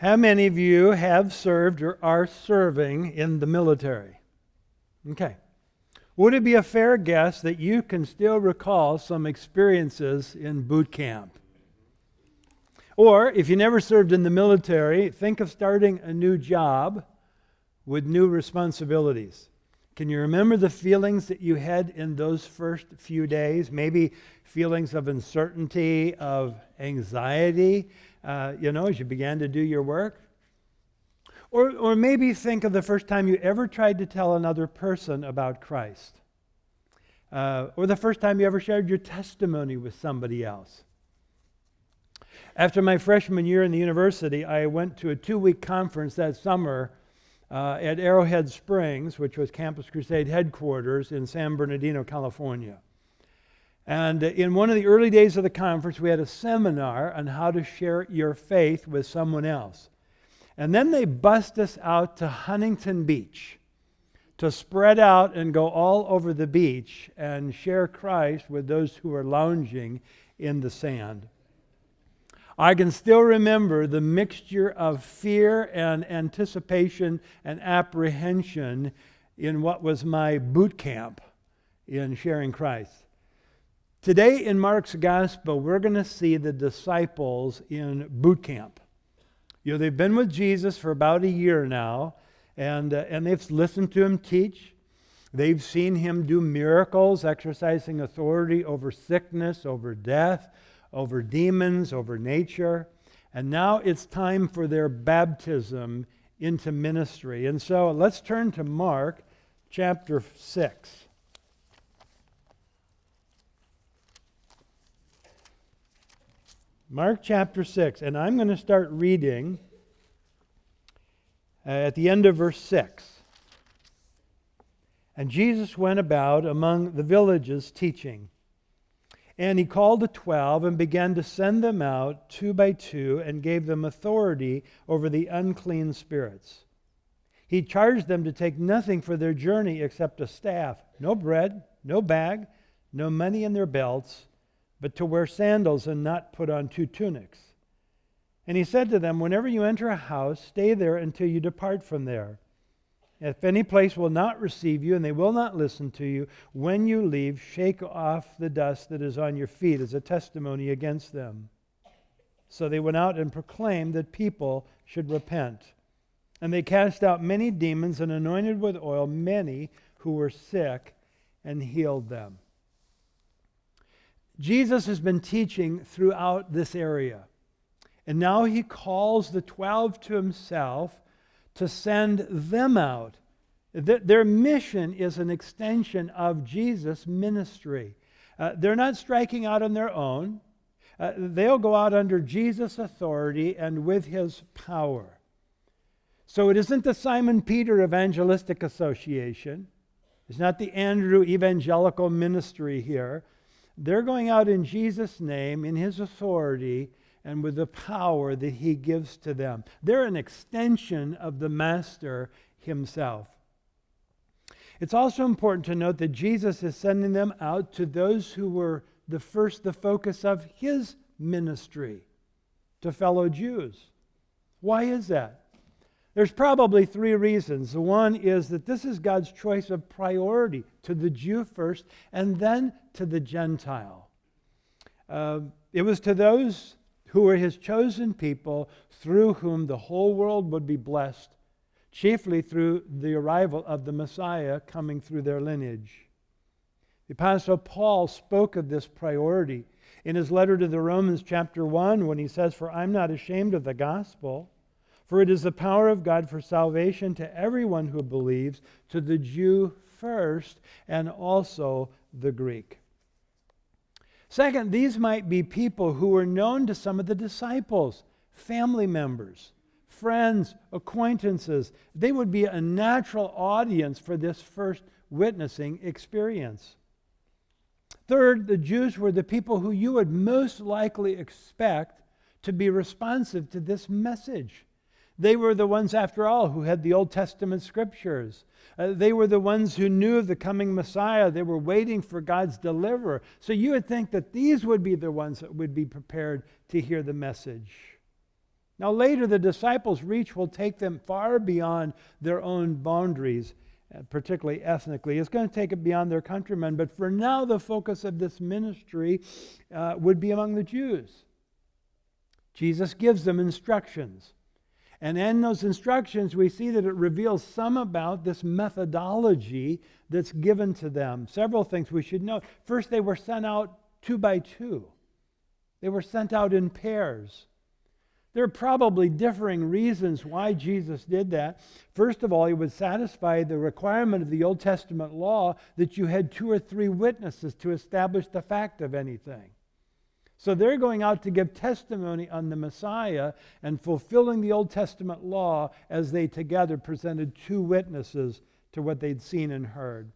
How many of you have served or are serving in the military? Okay. Would it be a fair guess that you can still recall some experiences in boot camp? Or if you never served in the military, think of starting a new job with new responsibilities. Can you remember the feelings that you had in those first few days? Maybe feelings of uncertainty, of anxiety, uh, you know, as you began to do your work? Or, or maybe think of the first time you ever tried to tell another person about Christ. Uh, or the first time you ever shared your testimony with somebody else. After my freshman year in the university, I went to a two week conference that summer uh, at Arrowhead Springs, which was Campus Crusade headquarters in San Bernardino, California. And in one of the early days of the conference, we had a seminar on how to share your faith with someone else. And then they bust us out to Huntington Beach to spread out and go all over the beach and share Christ with those who are lounging in the sand. I can still remember the mixture of fear and anticipation and apprehension in what was my boot camp in sharing Christ. Today in Mark's gospel, we're going to see the disciples in boot camp. You know, they've been with Jesus for about a year now, and, uh, and they've listened to him teach. They've seen him do miracles, exercising authority over sickness, over death, over demons, over nature. And now it's time for their baptism into ministry. And so let's turn to Mark chapter 6. Mark chapter 6, and I'm going to start reading uh, at the end of verse 6. And Jesus went about among the villages teaching. And he called the twelve and began to send them out two by two and gave them authority over the unclean spirits. He charged them to take nothing for their journey except a staff, no bread, no bag, no money in their belts but to wear sandals and not put on two tunics. And he said to them, Whenever you enter a house, stay there until you depart from there. If any place will not receive you and they will not listen to you, when you leave, shake off the dust that is on your feet as a testimony against them. So they went out and proclaimed that people should repent. And they cast out many demons and anointed with oil many who were sick and healed them. Jesus has been teaching throughout this area. And now he calls the 12 to himself to send them out. Their mission is an extension of Jesus' ministry. Uh, they're not striking out on their own. Uh, they'll go out under Jesus' authority and with his power. So it isn't the Simon Peter Evangelistic Association. It's not the Andrew Evangelical Ministry here. They're going out in Jesus' name, in his authority, and with the power that he gives to them. They're an extension of the Master himself. It's also important to note that Jesus is sending them out to those who were the first, the focus of his ministry, to fellow Jews. Why is that? There's probably three reasons. One is that this is God's choice of priority to the Jew first and then to the Gentile. Uh, it was to those who were his chosen people through whom the whole world would be blessed, chiefly through the arrival of the Messiah coming through their lineage. The Apostle Paul spoke of this priority in his letter to the Romans, chapter 1, when he says, For I'm not ashamed of the gospel for it is the power of God for salvation to everyone who believes, to the Jew first, and also the Greek. Second, these might be people who were known to some of the disciples, family members, friends, acquaintances. They would be a natural audience for this first witnessing experience. Third, the Jews were the people who you would most likely expect to be responsive to this message. They were the ones, after all, who had the Old Testament scriptures. Uh, they were the ones who knew of the coming Messiah. They were waiting for God's deliverer. So you would think that these would be the ones that would be prepared to hear the message. Now, later, the disciples' reach will take them far beyond their own boundaries, uh, particularly ethnically. It's going to take it beyond their countrymen. But for now, the focus of this ministry uh, would be among the Jews. Jesus gives them instructions. And in those instructions, we see that it reveals some about this methodology that's given to them. Several things we should know. First, they were sent out two by two, they were sent out in pairs. There are probably differing reasons why Jesus did that. First of all, he would satisfy the requirement of the Old Testament law that you had two or three witnesses to establish the fact of anything. So they're going out to give testimony on the Messiah and fulfilling the Old Testament law as they together presented two witnesses to what they'd seen and heard.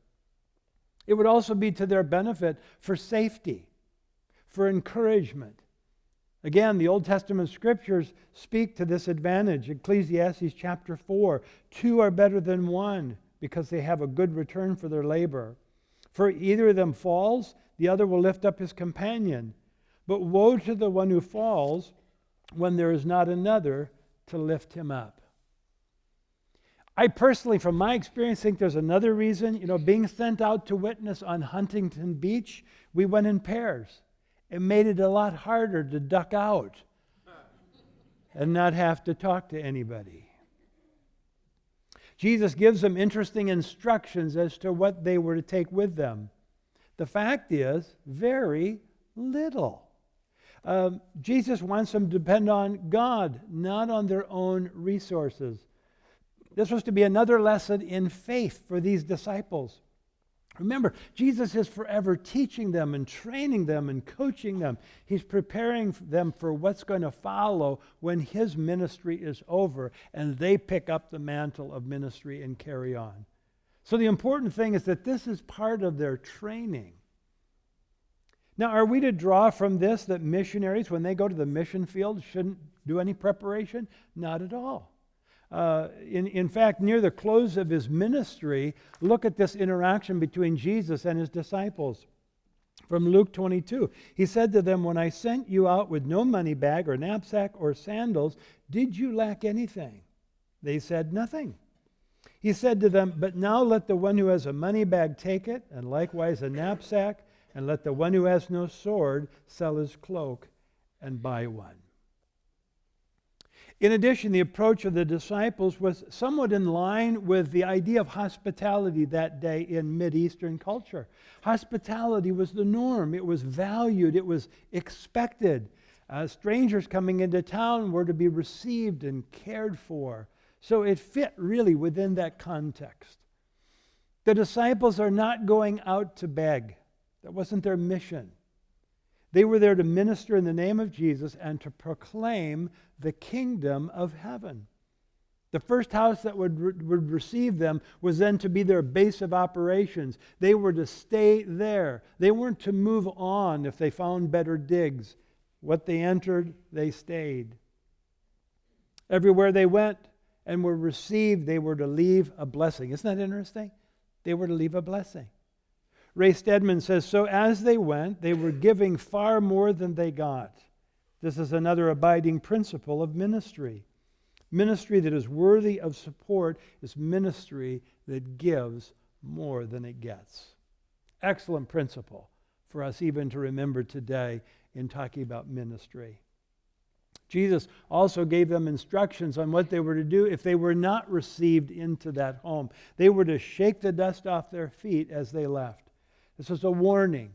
It would also be to their benefit for safety, for encouragement, Again, the Old Testament scriptures speak to this advantage. Ecclesiastes chapter 4 two are better than one because they have a good return for their labor. For either of them falls, the other will lift up his companion. But woe to the one who falls when there is not another to lift him up. I personally, from my experience, think there's another reason. You know, being sent out to witness on Huntington Beach, we went in pairs. It made it a lot harder to duck out and not have to talk to anybody. Jesus gives them interesting instructions as to what they were to take with them. The fact is, very little. Um, Jesus wants them to depend on God, not on their own resources. This was to be another lesson in faith for these disciples. Remember, Jesus is forever teaching them and training them and coaching them. He's preparing them for what's going to follow when his ministry is over and they pick up the mantle of ministry and carry on. So, the important thing is that this is part of their training. Now, are we to draw from this that missionaries, when they go to the mission field, shouldn't do any preparation? Not at all. Uh, in, in fact, near the close of his ministry, look at this interaction between Jesus and his disciples. From Luke 22, he said to them, When I sent you out with no money bag or knapsack or sandals, did you lack anything? They said, Nothing. He said to them, But now let the one who has a money bag take it, and likewise a knapsack, and let the one who has no sword sell his cloak and buy one. In addition, the approach of the disciples was somewhat in line with the idea of hospitality that day in Mideastern culture. Hospitality was the norm, it was valued, it was expected. Uh, strangers coming into town were to be received and cared for. So it fit really within that context. The disciples are not going out to beg, that wasn't their mission. They were there to minister in the name of Jesus and to proclaim the kingdom of heaven. The first house that would, would receive them was then to be their base of operations. They were to stay there. They weren't to move on if they found better digs. What they entered, they stayed. Everywhere they went and were received, they were to leave a blessing. Isn't that interesting? They were to leave a blessing. Ray Stedman says So as they went, they were giving far more than they got. This is another abiding principle of ministry. Ministry that is worthy of support is ministry that gives more than it gets. Excellent principle for us even to remember today in talking about ministry. Jesus also gave them instructions on what they were to do if they were not received into that home. They were to shake the dust off their feet as they left. This was a warning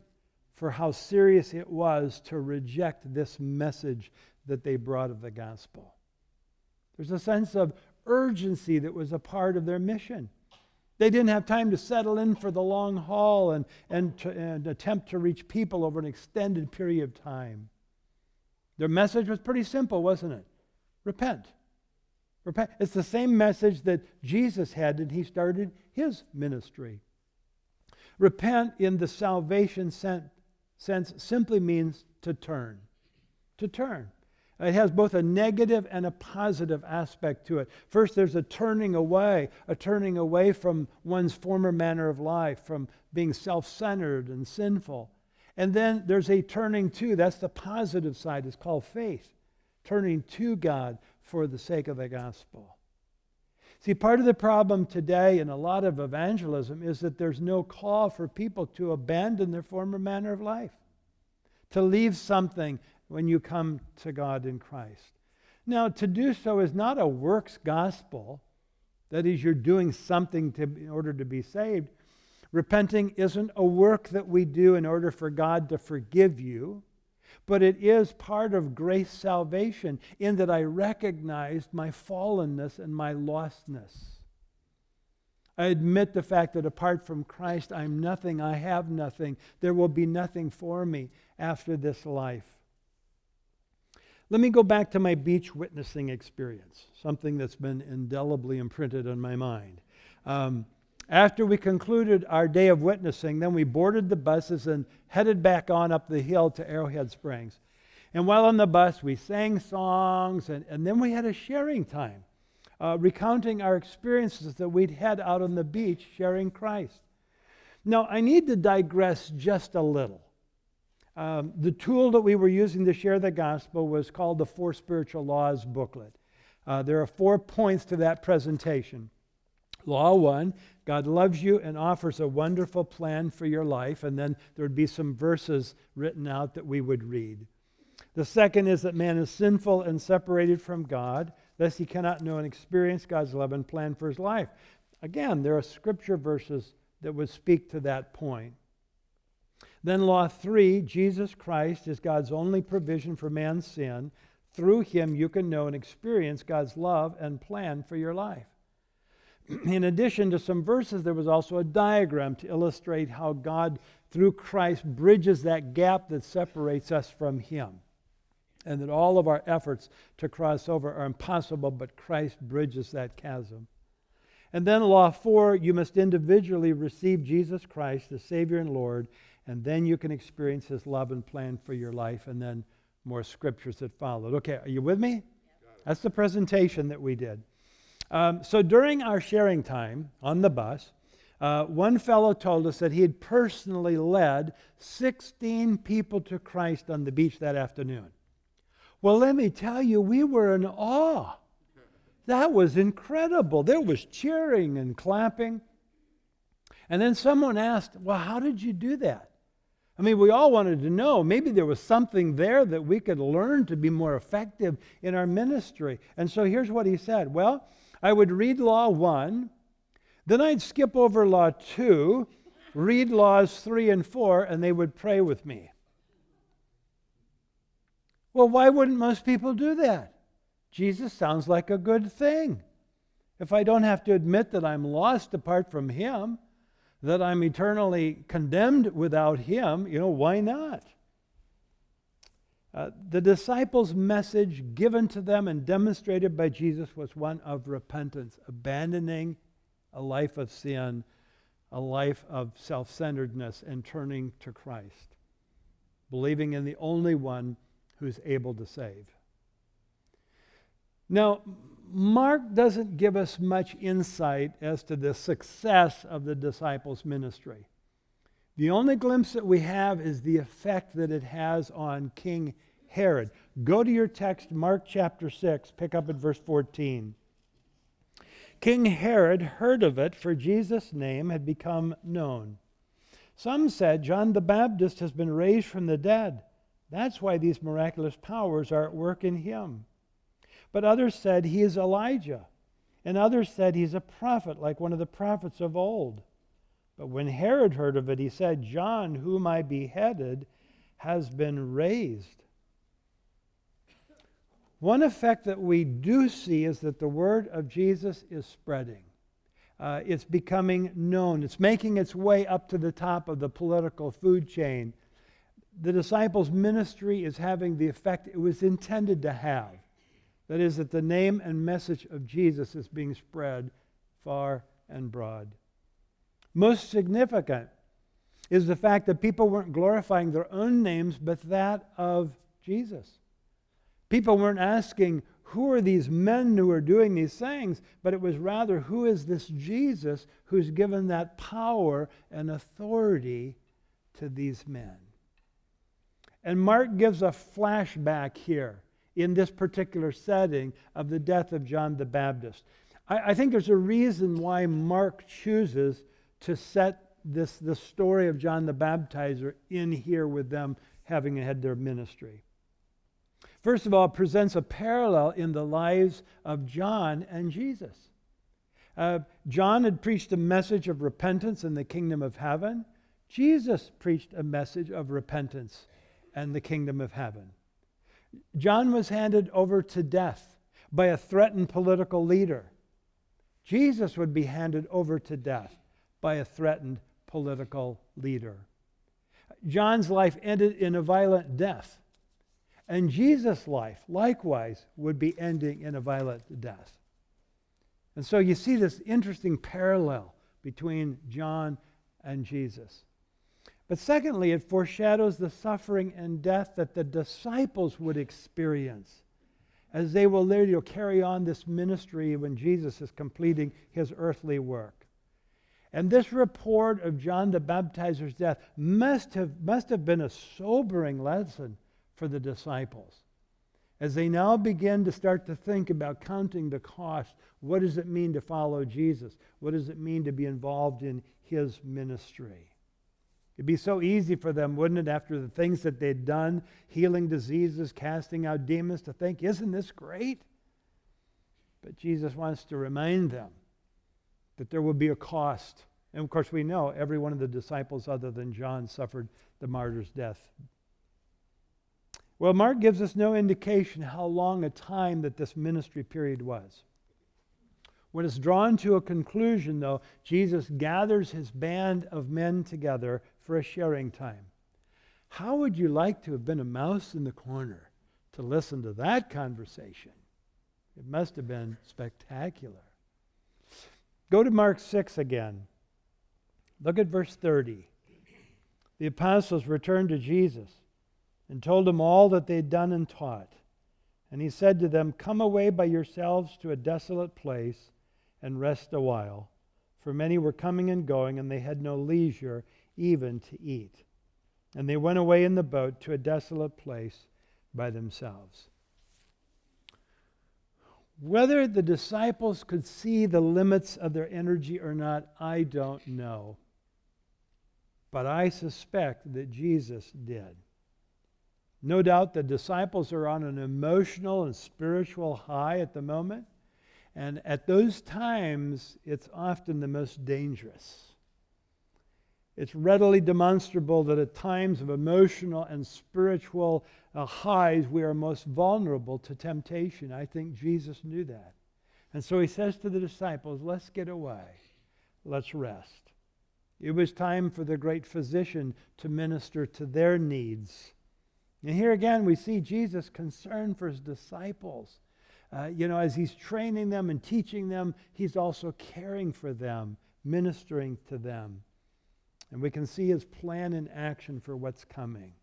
for how serious it was to reject this message that they brought of the gospel. There's a sense of urgency that was a part of their mission. They didn't have time to settle in for the long haul and, and, to, and attempt to reach people over an extended period of time. Their message was pretty simple, wasn't it? Repent. Repent. It's the same message that Jesus had when he started his ministry. Repent in the salvation sense simply means to turn. To turn. It has both a negative and a positive aspect to it. First, there's a turning away, a turning away from one's former manner of life, from being self centered and sinful. And then there's a turning to, that's the positive side, it's called faith. Turning to God, for the sake of the gospel. See, part of the problem today in a lot of evangelism is that there's no call for people to abandon their former manner of life, to leave something when you come to God in Christ. Now, to do so is not a works gospel, that is, you're doing something to, in order to be saved. Repenting isn't a work that we do in order for God to forgive you but it is part of grace salvation in that I recognized my fallenness and my lostness. I admit the fact that apart from Christ, I'm nothing, I have nothing. There will be nothing for me after this life. Let me go back to my beach witnessing experience, something that's been indelibly imprinted on my mind. Um, after we concluded our day of witnessing, then we boarded the buses and headed back on up the hill to Arrowhead Springs. And while on the bus, we sang songs, and, and then we had a sharing time, uh, recounting our experiences that we'd had out on the beach sharing Christ. Now, I need to digress just a little. Um, the tool that we were using to share the gospel was called the Four Spiritual Laws booklet. Uh, there are four points to that presentation. Law one God loves you and offers a wonderful plan for your life. And then there would be some verses written out that we would read. The second is that man is sinful and separated from God, thus he cannot know and experience God's love and plan for his life. Again, there are scripture verses that would speak to that point. Then, law three Jesus Christ is God's only provision for man's sin. Through him, you can know and experience God's love and plan for your life. in addition to some verses, there was also a diagram to illustrate how God, through Christ, bridges that gap that separates us from Him. And that all of our efforts to cross over are impossible, but Christ bridges that chasm. And then, law four, you must individually receive Jesus Christ, the Savior and Lord, and then you can experience His love and plan for your life, and then more scriptures that followed. Okay, are you with me? That's the presentation that we did. Um, so during our sharing time on the bus, uh, one fellow told us that he had personally led 16 people to Christ on the beach that afternoon. Well, let me tell you, we were in awe. That was incredible. There was cheering and clapping. And then someone asked, Well, how did you do that? I mean, we all wanted to know. Maybe there was something there that we could learn to be more effective in our ministry. And so here's what he said Well, I would read Law 1, then I'd skip over Law 2, read Laws 3 and 4, and they would pray with me. Well, why wouldn't most people do that? Jesus sounds like a good thing. If I don't have to admit that I'm lost apart from Him, that I'm eternally condemned without Him, you know, why not? Uh, the disciples' message given to them and demonstrated by Jesus was one of repentance, abandoning a life of sin, a life of self centeredness, and turning to Christ, believing in the only one who's able to save. Now, Mark doesn't give us much insight as to the success of the disciples' ministry. The only glimpse that we have is the effect that it has on King Herod. Go to your text, Mark chapter 6, pick up at verse 14. King Herod heard of it, for Jesus' name had become known. Some said John the Baptist has been raised from the dead. That's why these miraculous powers are at work in him. But others said he is Elijah, and others said he's a prophet, like one of the prophets of old. But when Herod heard of it, he said, John, whom I beheaded, has been raised. One effect that we do see is that the word of Jesus is spreading. Uh, it's becoming known. It's making its way up to the top of the political food chain. The disciples' ministry is having the effect it was intended to have. That is, that the name and message of Jesus is being spread far and broad. Most significant is the fact that people weren't glorifying their own names, but that of Jesus. People weren't asking, who are these men who are doing these things? But it was rather, who is this Jesus who's given that power and authority to these men? And Mark gives a flashback here in this particular setting of the death of John the Baptist. I, I think there's a reason why Mark chooses to set this, this story of John the Baptizer in here with them having had their ministry. First of all, it presents a parallel in the lives of John and Jesus. Uh, John had preached a message of repentance in the kingdom of heaven. Jesus preached a message of repentance and the kingdom of heaven. John was handed over to death by a threatened political leader. Jesus would be handed over to death by a threatened political leader. John's life ended in a violent death, and Jesus' life, likewise, would be ending in a violent death. And so you see this interesting parallel between John and Jesus. But secondly, it foreshadows the suffering and death that the disciples would experience as they will later carry on this ministry when Jesus is completing his earthly work. And this report of John the Baptizer's death must have, must have been a sobering lesson for the disciples. As they now begin to start to think about counting the cost, what does it mean to follow Jesus? What does it mean to be involved in his ministry? It'd be so easy for them, wouldn't it, after the things that they'd done, healing diseases, casting out demons, to think, isn't this great? But Jesus wants to remind them that there would be a cost. And of course, we know every one of the disciples, other than John, suffered the martyr's death. Well, Mark gives us no indication how long a time that this ministry period was. When it's drawn to a conclusion, though, Jesus gathers his band of men together for a sharing time. How would you like to have been a mouse in the corner to listen to that conversation? It must have been spectacular. Go to Mark 6 again. Look at verse 30. The apostles returned to Jesus and told him all that they'd done and taught. And he said to them, Come away by yourselves to a desolate place and rest a while. For many were coming and going, and they had no leisure even to eat. And they went away in the boat to a desolate place by themselves. Whether the disciples could see the limits of their energy or not, I don't know. But I suspect that Jesus did. No doubt the disciples are on an emotional and spiritual high at the moment. And at those times, it's often the most dangerous. It's readily demonstrable that at times of emotional and spiritual uh, highs, we are most vulnerable to temptation. I think Jesus knew that. And so he says to the disciples, Let's get away, let's rest. It was time for the great physician to minister to their needs. And here again, we see Jesus' concern for his disciples. Uh, you know, as he's training them and teaching them, he's also caring for them, ministering to them. And we can see his plan in action for what's coming.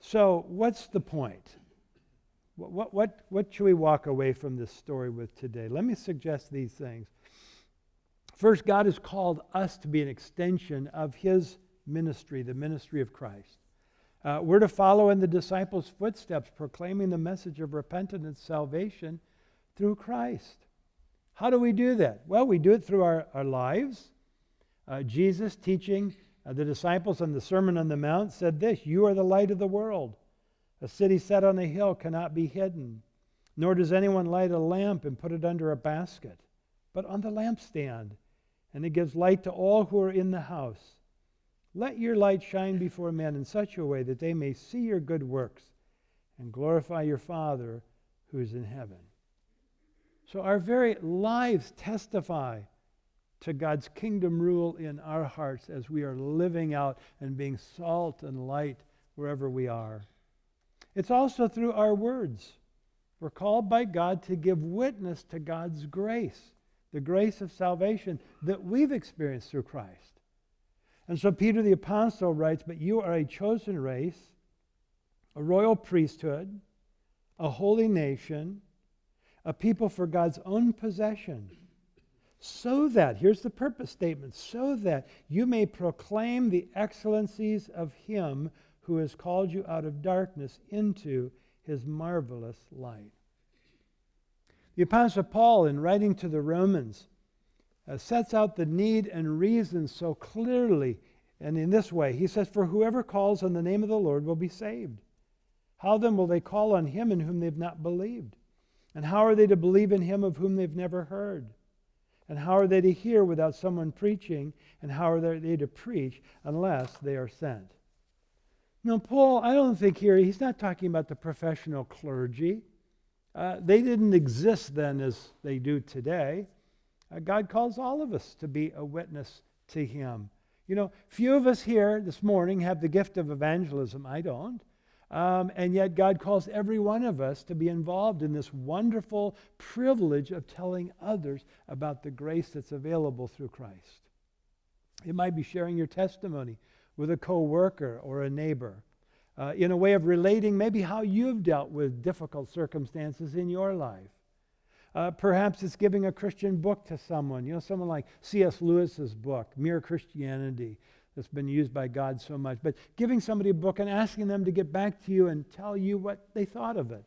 So, what's the point? What, what, what, what should we walk away from this story with today? Let me suggest these things. First, God has called us to be an extension of his ministry, the ministry of Christ. Uh, we're to follow in the disciples' footsteps, proclaiming the message of repentance and salvation through Christ. How do we do that? Well, we do it through our, our lives, uh, Jesus teaching Uh, the disciples in the Sermon on the Mount said this You are the light of the world. A city set on a hill cannot be hidden, nor does anyone light a lamp and put it under a basket, but on the lampstand, and it gives light to all who are in the house. Let your light shine before men in such a way that they may see your good works and glorify your Father who is in heaven. So our very lives testify to God's kingdom rule in our hearts as we are living out and being salt and light wherever we are. It's also through our words. We're called by God to give witness to God's grace, the grace of salvation that we've experienced through Christ. And so Peter the Apostle writes, But you are a chosen race, a royal priesthood, a holy nation, a people for God's own possession so that, here's the purpose statement, so that you may proclaim the excellencies of him who has called you out of darkness into his marvelous light. The Apostle Paul, in writing to the Romans, uh, sets out the need and reason so clearly and in this way. He says, For whoever calls on the name of the Lord will be saved. How then will they call on him in whom they've not believed? And how are they to believe in him of whom they've never heard? And how are they to hear without someone preaching? And how are they to preach unless they are sent? Now, Paul, I don't think here, he's not talking about the professional clergy. Uh, they didn't exist then as they do today. Uh, God calls all of us to be a witness to him. You know, few of us here this morning have the gift of evangelism. I don't. Um, and yet, God calls every one of us to be involved in this wonderful privilege of telling others about the grace that's available through Christ. It might be sharing your testimony with a coworker or a neighbor uh, in a way of relating maybe how you've dealt with difficult circumstances in your life. Uh, perhaps it's giving a Christian book to someone. You know, someone like C.S. Lewis's book, Mere Christianity, that's been used by God so much. But giving somebody a book and asking them to get back to you and tell you what they thought of it.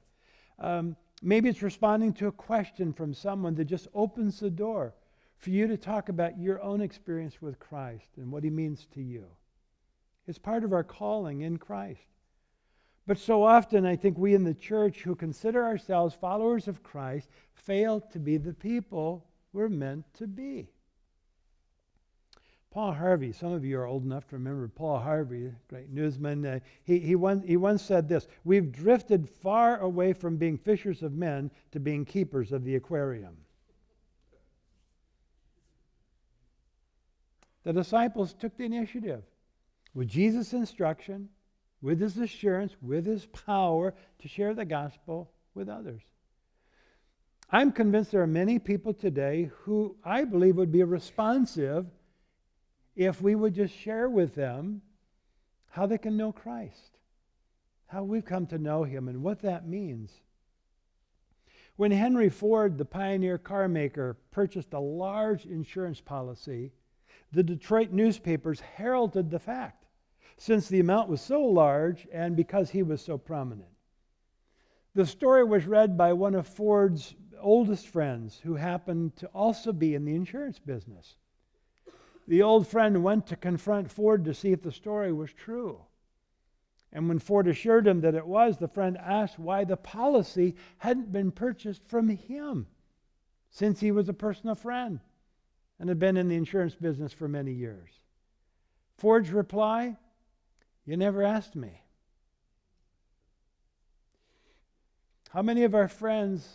Um, maybe it's responding to a question from someone that just opens the door for you to talk about your own experience with Christ and what he means to you. It's part of our calling in Christ. But so often, I think we in the church who consider ourselves followers of Christ fail to be the people we're meant to be. Paul Harvey, some of you are old enough to remember Paul Harvey, great newsman. Uh, he, he, once, he once said this We've drifted far away from being fishers of men to being keepers of the aquarium. The disciples took the initiative with Jesus' instruction with his assurance, with his power to share the gospel with others. I'm convinced there are many people today who I believe would be responsive if we would just share with them how they can know Christ, how we've come to know him, and what that means. When Henry Ford, the pioneer car maker, purchased a large insurance policy, the Detroit newspapers heralded the fact since the amount was so large and because he was so prominent. The story was read by one of Ford's oldest friends who happened to also be in the insurance business. The old friend went to confront Ford to see if the story was true. And when Ford assured him that it was, the friend asked why the policy hadn't been purchased from him, since he was a personal friend and had been in the insurance business for many years. Ford's reply you never asked me. How many of our friends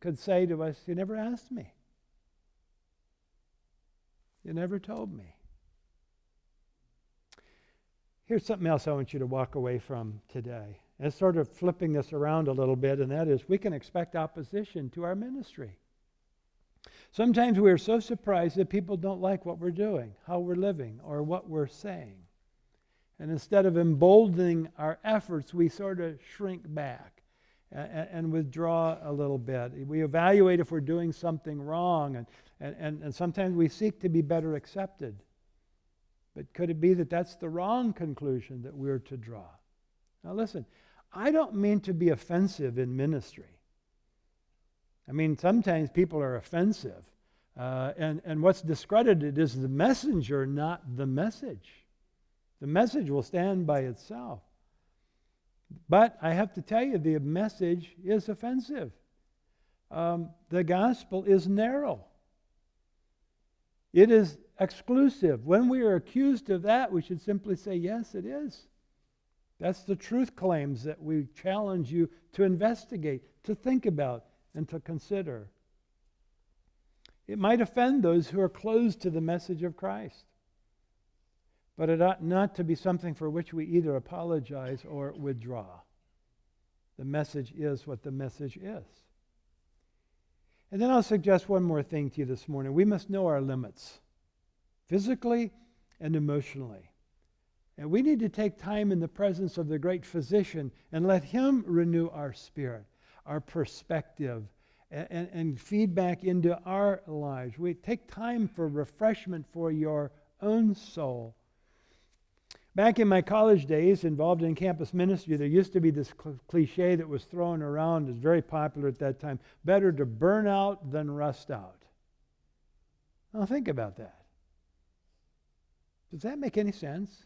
could say to us, You never asked me? You never told me. Here's something else I want you to walk away from today. And sort of flipping this around a little bit, and that is we can expect opposition to our ministry. Sometimes we are so surprised that people don't like what we're doing, how we're living, or what we're saying. And instead of emboldening our efforts, we sort of shrink back and, and, withdraw a little bit. We evaluate if we're doing something wrong, and, and, and sometimes we seek to be better accepted. But could it be that that's the wrong conclusion that we're to draw? Now, listen, I don't mean to be offensive in ministry. I mean, sometimes people are offensive. Uh, and, and what's discredited is the messenger, not the message. The message will stand by itself. But I have to tell you, the message is offensive. Um, the gospel is narrow, it is exclusive. When we are accused of that, we should simply say, Yes, it is. That's the truth claims that we challenge you to investigate, to think about, and to consider. It might offend those who are closed to the message of Christ but it ought not to be something for which we either apologize or withdraw. The message is what the message is. And then I'll suggest one more thing to you this morning. We must know our limits, physically and emotionally. And we need to take time in the presence of the great physician and let him renew our spirit, our perspective, and, and, and feedback into our lives. We take time for refreshment for your own soul Back in my college days, involved in campus ministry, there used to be this cl- cliche that was thrown around, it was very popular at that time better to burn out than rust out. Now, think about that. Does that make any sense?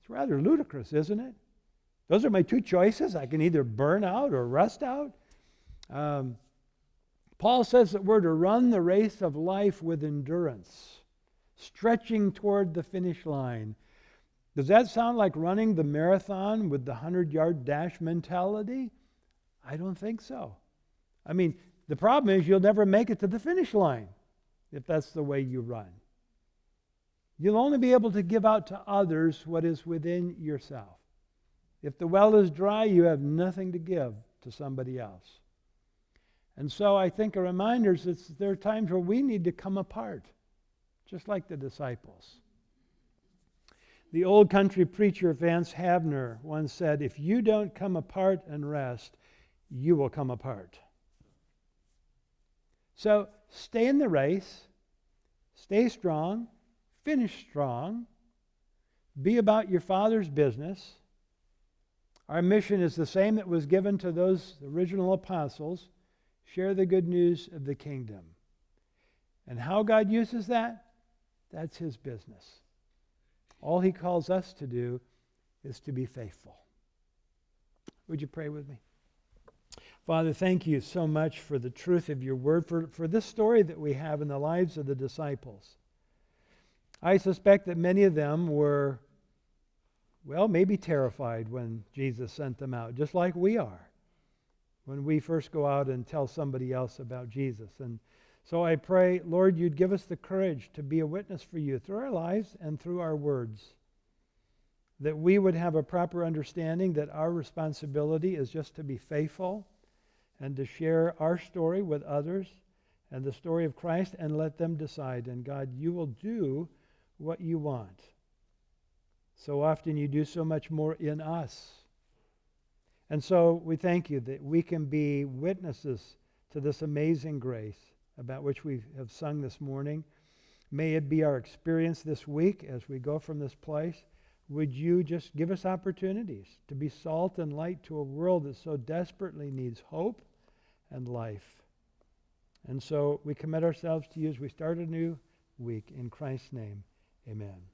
It's rather ludicrous, isn't it? Those are my two choices. I can either burn out or rust out. Um, Paul says that we're to run the race of life with endurance, stretching toward the finish line. Does that sound like running the marathon with the 100 yard dash mentality? I don't think so. I mean, the problem is you'll never make it to the finish line if that's the way you run. You'll only be able to give out to others what is within yourself. If the well is dry, you have nothing to give to somebody else. And so I think a reminder is that there are times where we need to come apart, just like the disciples. The old country preacher Vance Havner once said, If you don't come apart and rest, you will come apart. So stay in the race, stay strong, finish strong, be about your Father's business. Our mission is the same that was given to those original apostles share the good news of the kingdom. And how God uses that, that's His business. All He calls us to do is to be faithful. Would you pray with me? Father, thank you so much for the truth of your word, for, for this story that we have in the lives of the disciples. I suspect that many of them were, well, maybe terrified when Jesus sent them out, just like we are when we first go out and tell somebody else about Jesus. And so I pray, Lord, you'd give us the courage to be a witness for you through our lives and through our words. That we would have a proper understanding that our responsibility is just to be faithful and to share our story with others and the story of Christ and let them decide. And God, you will do what you want. So often you do so much more in us and so we thank you that we can be witnesses to this amazing grace about which we have sung this morning. May it be our experience this week as we go from this place. Would you just give us opportunities to be salt and light to a world that so desperately needs hope and life? And so we commit ourselves to you as we start a new week. In Christ's name, amen.